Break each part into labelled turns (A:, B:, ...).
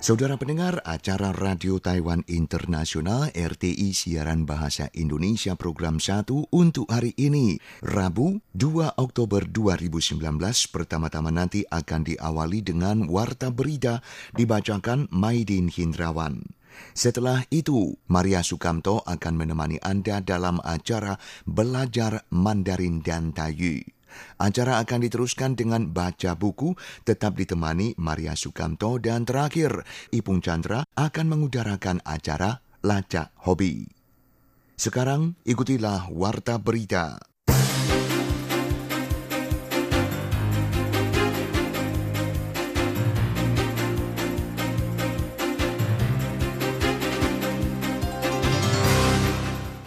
A: Saudara pendengar, acara Radio Taiwan Internasional RTI Siaran Bahasa Indonesia Program 1 untuk hari ini, Rabu 2 Oktober 2019, pertama-tama nanti akan diawali dengan Warta Berita dibacakan Maidin Hindrawan. Setelah itu, Maria Sukamto akan menemani Anda dalam acara Belajar Mandarin dan Tayu. Acara akan diteruskan dengan baca buku, tetap ditemani Maria Sukamto dan terakhir, Ipung Chandra akan mengudarakan acara Lacak Hobi. Sekarang ikutilah Warta Berita.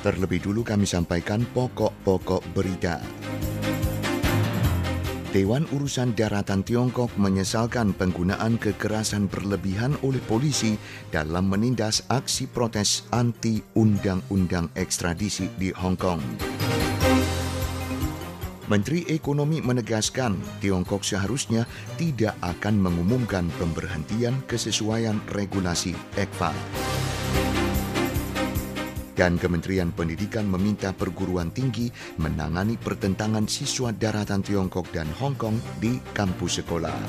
A: Terlebih dulu kami sampaikan pokok-pokok berita. Dewan Urusan Daratan Tiongkok menyesalkan penggunaan kekerasan berlebihan oleh polisi dalam menindas aksi protes anti undang-undang ekstradisi di Hong Kong. Menteri Ekonomi menegaskan Tiongkok seharusnya tidak akan mengumumkan pemberhentian kesesuaian regulasi ECFA. Dan Kementerian Pendidikan meminta perguruan tinggi menangani pertentangan siswa daratan Tiongkok dan Hong Kong di kampus sekolah.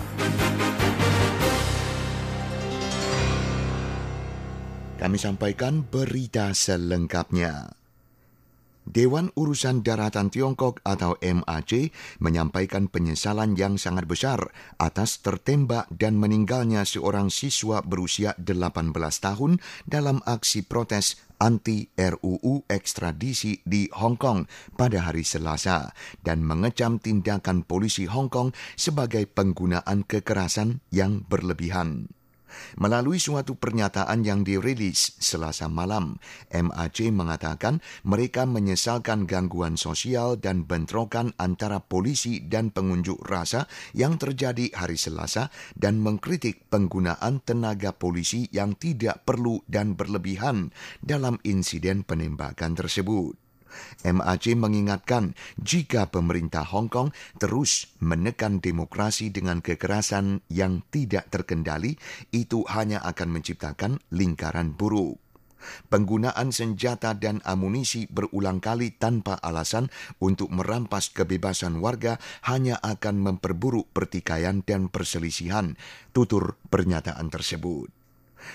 A: Kami sampaikan berita selengkapnya. Dewan Urusan Daratan Tiongkok atau MAC menyampaikan penyesalan yang sangat besar atas tertembak dan meninggalnya seorang siswa berusia 18 tahun dalam aksi protes anti RUU ekstradisi di Hong Kong pada hari Selasa dan mengecam tindakan polisi Hong Kong sebagai penggunaan kekerasan yang berlebihan. Melalui suatu pernyataan yang dirilis selasa malam, MAC mengatakan mereka menyesalkan gangguan sosial dan bentrokan antara polisi dan pengunjuk rasa yang terjadi hari Selasa dan mengkritik penggunaan tenaga polisi yang tidak perlu dan berlebihan dalam insiden penembakan tersebut. MAC mengingatkan jika pemerintah Hong Kong terus menekan demokrasi dengan kekerasan yang tidak terkendali, itu hanya akan menciptakan lingkaran buruk. Penggunaan senjata dan amunisi berulang kali tanpa alasan untuk merampas kebebasan warga hanya akan memperburuk pertikaian dan perselisihan, tutur pernyataan tersebut.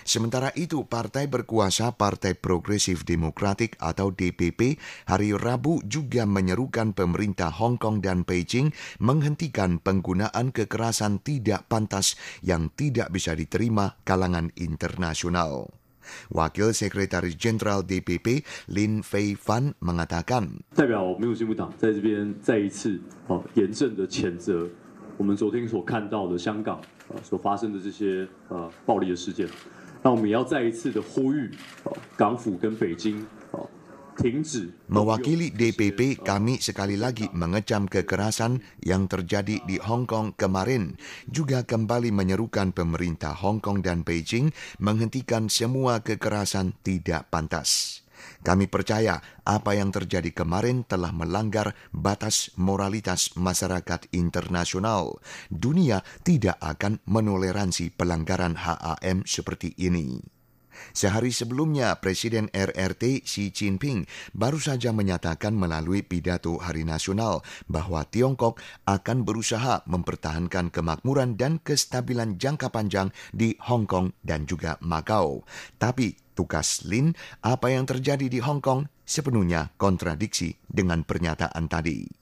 A: Sementara itu, Partai Berkuasa Partai Progresif Demokratik atau DPP hari Rabu juga menyerukan pemerintah Hong Kong dan Beijing menghentikan penggunaan kekerasan tidak pantas yang tidak bisa diterima kalangan internasional. Wakil Sekretaris Jenderal DPP Lin Fei Fan mengatakan,
B: 代表民主进步党在这边再一次哦严正的谴责我们昨天所看到的香港啊所发生的这些呃暴力的事件。 那我们也要再一次的呼吁哦港府跟北京哦停止
A: Mewakili DPP, kami sekali lagi mengecam kekerasan yang terjadi di Hong Kong kemarin, juga kembali menyerukan pemerintah Hong Kong dan Beijing menghentikan semua kekerasan tidak pantas. Kami percaya apa yang terjadi kemarin telah melanggar batas moralitas masyarakat internasional. Dunia tidak akan menoleransi pelanggaran HAM seperti ini. Sehari sebelumnya, Presiden RRT Xi Jinping baru saja menyatakan melalui pidato Hari Nasional bahwa Tiongkok akan berusaha mempertahankan kemakmuran dan kestabilan jangka panjang di Hong Kong dan juga Macau. Tapi tugas Lin, apa yang terjadi di Hong Kong sepenuhnya kontradiksi dengan pernyataan tadi.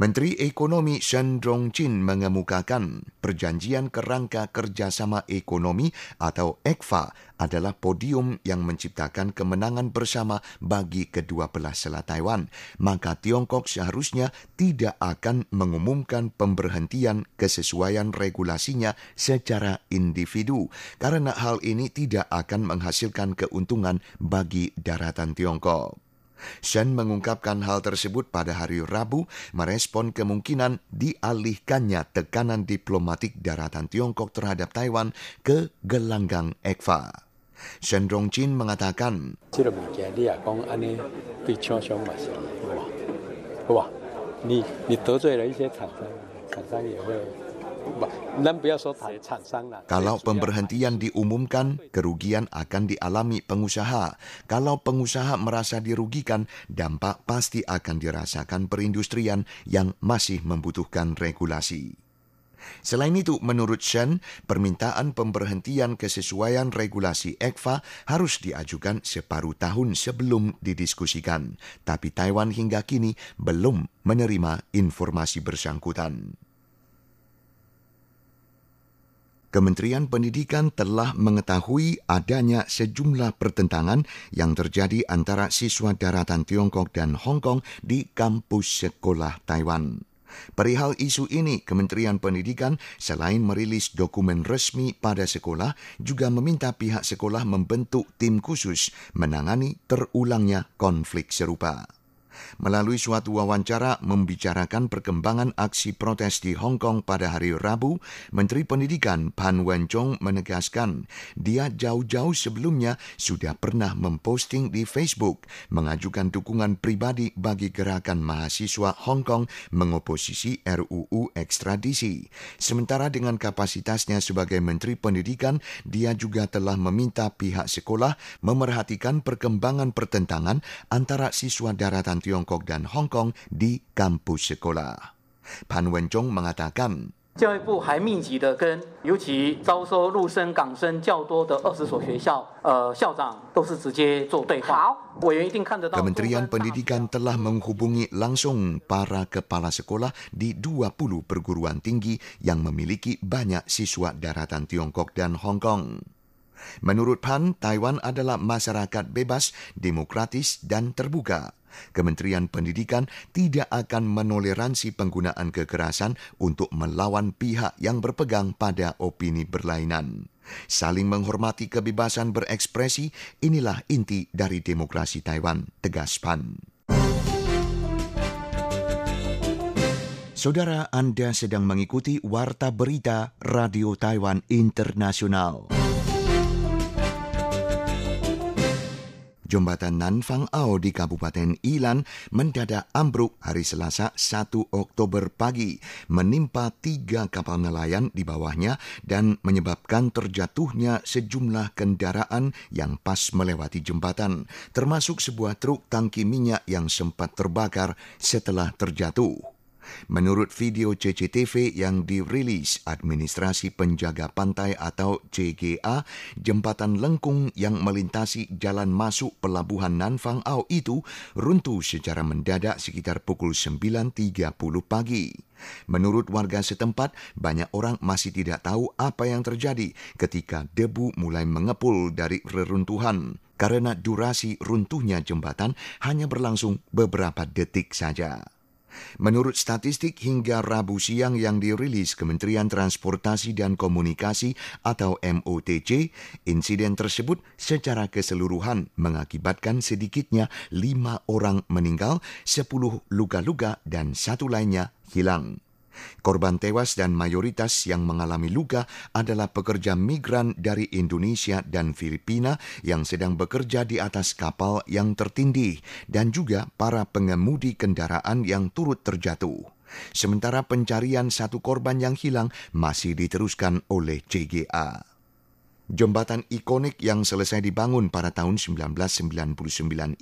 A: Menteri Ekonomi Shen Rongqin mengemukakan perjanjian kerangka kerjasama ekonomi atau ECFA adalah podium yang menciptakan kemenangan bersama bagi kedua belah Selat Taiwan. Maka Tiongkok seharusnya tidak akan mengumumkan pemberhentian kesesuaian regulasinya secara individu karena hal ini tidak akan menghasilkan keuntungan bagi daratan Tiongkok. Shen mengungkapkan hal tersebut pada hari Rabu merespon kemungkinan dialihkannya tekanan diplomatik daratan Tiongkok terhadap Taiwan ke gelanggang ECFA. Shen Rongqin mengatakan, kalau pemberhentian diumumkan, kerugian akan dialami pengusaha. Kalau pengusaha merasa dirugikan, dampak pasti akan dirasakan perindustrian yang masih membutuhkan regulasi. Selain itu, menurut Shen, permintaan pemberhentian kesesuaian regulasi ECFA harus diajukan separuh tahun sebelum didiskusikan. Tapi Taiwan hingga kini belum menerima informasi bersangkutan. Kementerian Pendidikan telah mengetahui adanya sejumlah pertentangan yang terjadi antara siswa daratan Tiongkok dan Hong Kong di kampus sekolah Taiwan. Perihal isu ini, Kementerian Pendidikan selain merilis dokumen resmi pada sekolah, juga meminta pihak sekolah membentuk tim khusus menangani terulangnya konflik serupa melalui suatu wawancara membicarakan perkembangan aksi protes di Hong Kong pada hari Rabu, Menteri Pendidikan Pan Wenchong menegaskan dia jauh-jauh sebelumnya sudah pernah memposting di Facebook mengajukan dukungan pribadi bagi gerakan mahasiswa Hong Kong mengoposisi RUU ekstradisi. Sementara dengan kapasitasnya sebagai Menteri Pendidikan, dia juga telah meminta pihak sekolah memerhatikan perkembangan pertentangan antara siswa daratan Tiongkok dan Hong Kong di kampus sekolah. Pan Wenchong mengatakan,
C: 教育部还密集的跟尤其招收陆生、港生较多的二十所学校，呃，校长都是直接做对话。委员一定看得到。
A: Kementerian Pendidikan telah menghubungi langsung para kepala sekolah di 20 perguruan tinggi yang memiliki banyak siswa daratan Tiongkok dan Hong Kong. Menurut Pan, Taiwan adalah masyarakat bebas, demokratis, dan terbuka. Kementerian Pendidikan tidak akan menoleransi penggunaan kekerasan untuk melawan pihak yang berpegang pada opini berlainan. Saling menghormati kebebasan berekspresi, inilah inti dari demokrasi Taiwan, tegas Pan. Saudara Anda sedang mengikuti Warta Berita Radio Taiwan Internasional. Jembatan Nanfang Ao di Kabupaten Ilan mendadak ambruk hari Selasa 1 Oktober pagi, menimpa tiga kapal nelayan di bawahnya dan menyebabkan terjatuhnya sejumlah kendaraan yang pas melewati jembatan, termasuk sebuah truk tangki minyak yang sempat terbakar setelah terjatuh. Menurut video CCTV yang dirilis Administrasi Penjaga Pantai atau CGA, jembatan lengkung yang melintasi jalan masuk pelabuhan Nanfang Au itu runtuh secara mendadak sekitar pukul 9.30 pagi. Menurut warga setempat, banyak orang masih tidak tahu apa yang terjadi ketika debu mulai mengepul dari reruntuhan karena durasi runtuhnya jembatan hanya berlangsung beberapa detik saja. Menurut statistik hingga Rabu siang yang dirilis Kementerian Transportasi dan Komunikasi atau MOTC, insiden tersebut secara keseluruhan mengakibatkan sedikitnya lima orang meninggal, sepuluh luka-luka dan satu lainnya hilang. Korban tewas dan mayoritas yang mengalami luka adalah pekerja migran dari Indonesia dan Filipina yang sedang bekerja di atas kapal yang tertindih dan juga para pengemudi kendaraan yang turut terjatuh. Sementara pencarian satu korban yang hilang masih diteruskan oleh CGA. Jembatan ikonik yang selesai dibangun pada tahun 1999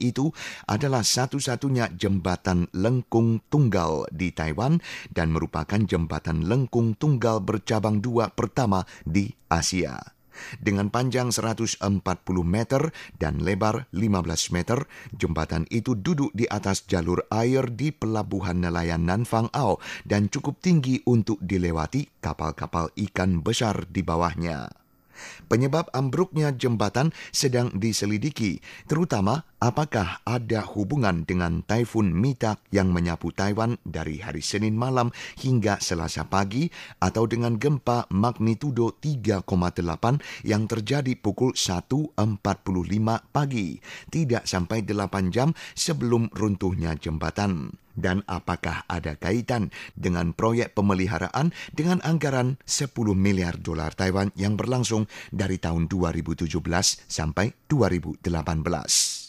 A: itu adalah satu-satunya jembatan lengkung tunggal di Taiwan dan merupakan jembatan lengkung tunggal bercabang dua pertama di Asia. Dengan panjang 140 meter dan lebar 15 meter, jembatan itu duduk di atas jalur air di pelabuhan nelayan Nanfang Ao dan cukup tinggi untuk dilewati kapal-kapal ikan besar di bawahnya. Penyebab ambruknya jembatan sedang diselidiki, terutama apakah ada hubungan dengan Taifun Mita yang menyapu Taiwan dari hari Senin malam hingga Selasa pagi atau dengan gempa magnitudo 3,8 yang terjadi pukul 1.45 pagi, tidak sampai 8 jam sebelum runtuhnya jembatan dan apakah ada kaitan dengan proyek pemeliharaan dengan anggaran 10 miliar dolar Taiwan yang berlangsung dari tahun 2017 sampai 2018.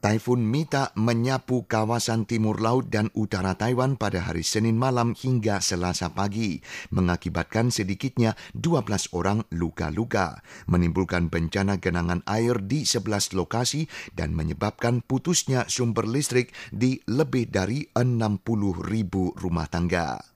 A: Taifun Mita menyapu kawasan timur laut dan utara Taiwan pada hari Senin malam hingga Selasa pagi, mengakibatkan sedikitnya 12 orang luka-luka, menimbulkan bencana genangan air di 11 lokasi dan menyebabkan putusnya sumber listrik di lebih dari 60 ribu rumah tangga.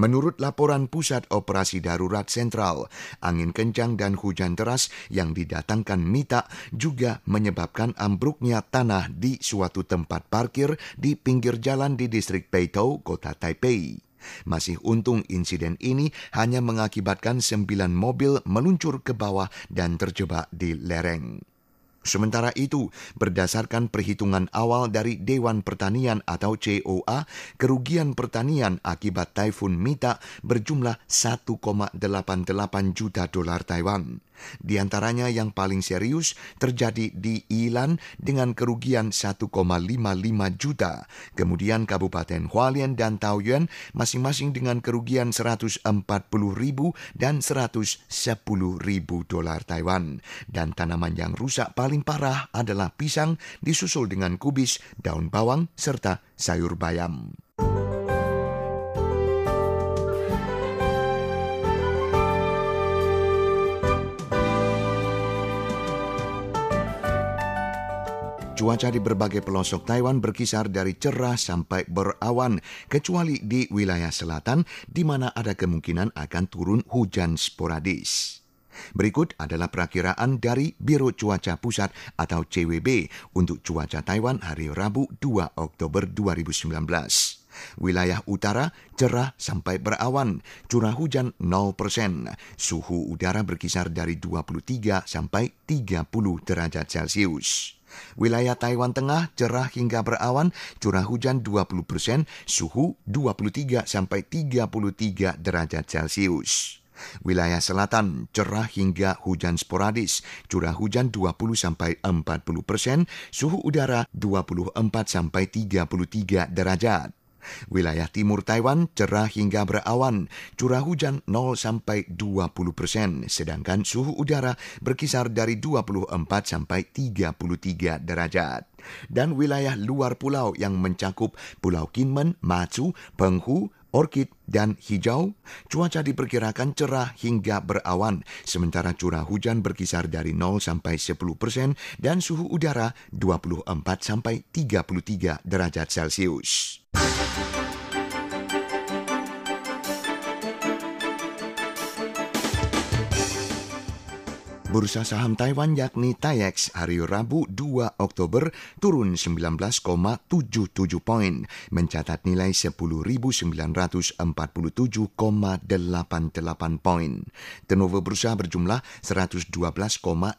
A: Menurut laporan Pusat Operasi Darurat Sentral, angin kencang dan hujan deras yang didatangkan Mita juga menyebabkan ambruknya tanah di suatu tempat parkir di pinggir jalan di distrik Peitou, kota Taipei. Masih untung insiden ini hanya mengakibatkan sembilan mobil meluncur ke bawah dan terjebak di lereng. Sementara itu, berdasarkan perhitungan awal dari Dewan Pertanian atau COA, kerugian pertanian akibat Taifun Mita berjumlah 1,88 juta dolar Taiwan. Di antaranya yang paling serius terjadi di Ilan dengan kerugian 1,55 juta. Kemudian Kabupaten Hualien dan Taoyuan masing-masing dengan kerugian 140 ribu dan 110 ribu dolar Taiwan. Dan tanaman yang rusak paling parah adalah pisang disusul dengan kubis, daun bawang, serta sayur bayam. Cuaca di berbagai pelosok Taiwan berkisar dari cerah sampai berawan, kecuali di wilayah selatan, di mana ada kemungkinan akan turun hujan sporadis. Berikut adalah perakiraan dari Biro Cuaca Pusat atau CWB untuk cuaca Taiwan hari Rabu 2 Oktober 2019. Wilayah utara cerah sampai berawan, curah hujan 0%, suhu udara berkisar dari 23 sampai 30 derajat Celcius. Wilayah Taiwan Tengah cerah hingga berawan, curah hujan 20 persen, suhu 23 sampai 33 derajat Celcius. Wilayah selatan cerah hingga hujan sporadis, curah hujan 20 sampai 40 persen, suhu udara 24 sampai 33 derajat. Wilayah timur Taiwan cerah hingga berawan, curah hujan 0 sampai 20 persen, sedangkan suhu udara berkisar dari 24 sampai 33 derajat. Dan wilayah luar pulau yang mencakup Pulau Kinmen, Matsu, Penghu, Orkid, dan hijau, cuaca diperkirakan cerah hingga berawan, sementara curah hujan berkisar dari 0 sampai 10 persen dan suhu udara 24 sampai 33 derajat Celcius. Bursa saham Taiwan yakni TAIEX hari Rabu 2 Oktober turun 19,77 poin, mencatat nilai 10.947,88 poin. Turnover bursa berjumlah 112,88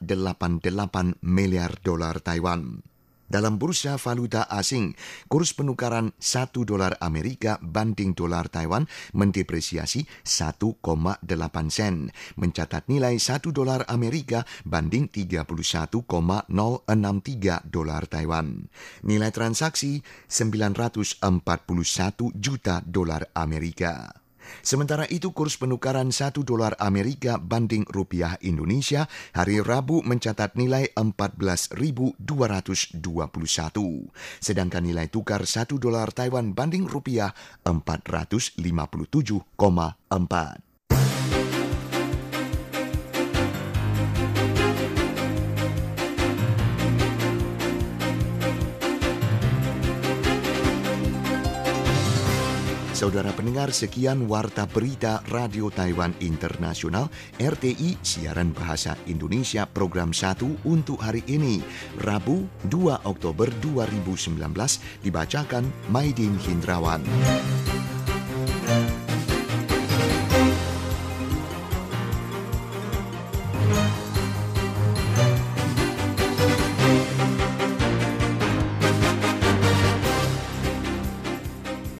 A: miliar dolar Taiwan. Dalam bursa valuta asing, kurs penukaran 1 dolar Amerika banding dolar Taiwan mendepresiasi 1,8 sen, mencatat nilai 1 dolar Amerika banding 31,063 dolar Taiwan. Nilai transaksi 941 juta dolar Amerika. Sementara itu kurs penukaran 1 dolar Amerika banding rupiah Indonesia hari Rabu mencatat nilai 14.221. Sedangkan nilai tukar 1 dolar Taiwan banding rupiah 457,4. Saudara pendengar, sekian Warta Berita Radio Taiwan Internasional RTI Siaran Bahasa Indonesia Program 1 untuk hari ini, Rabu 2 Oktober 2019, dibacakan Maidin Hindrawan.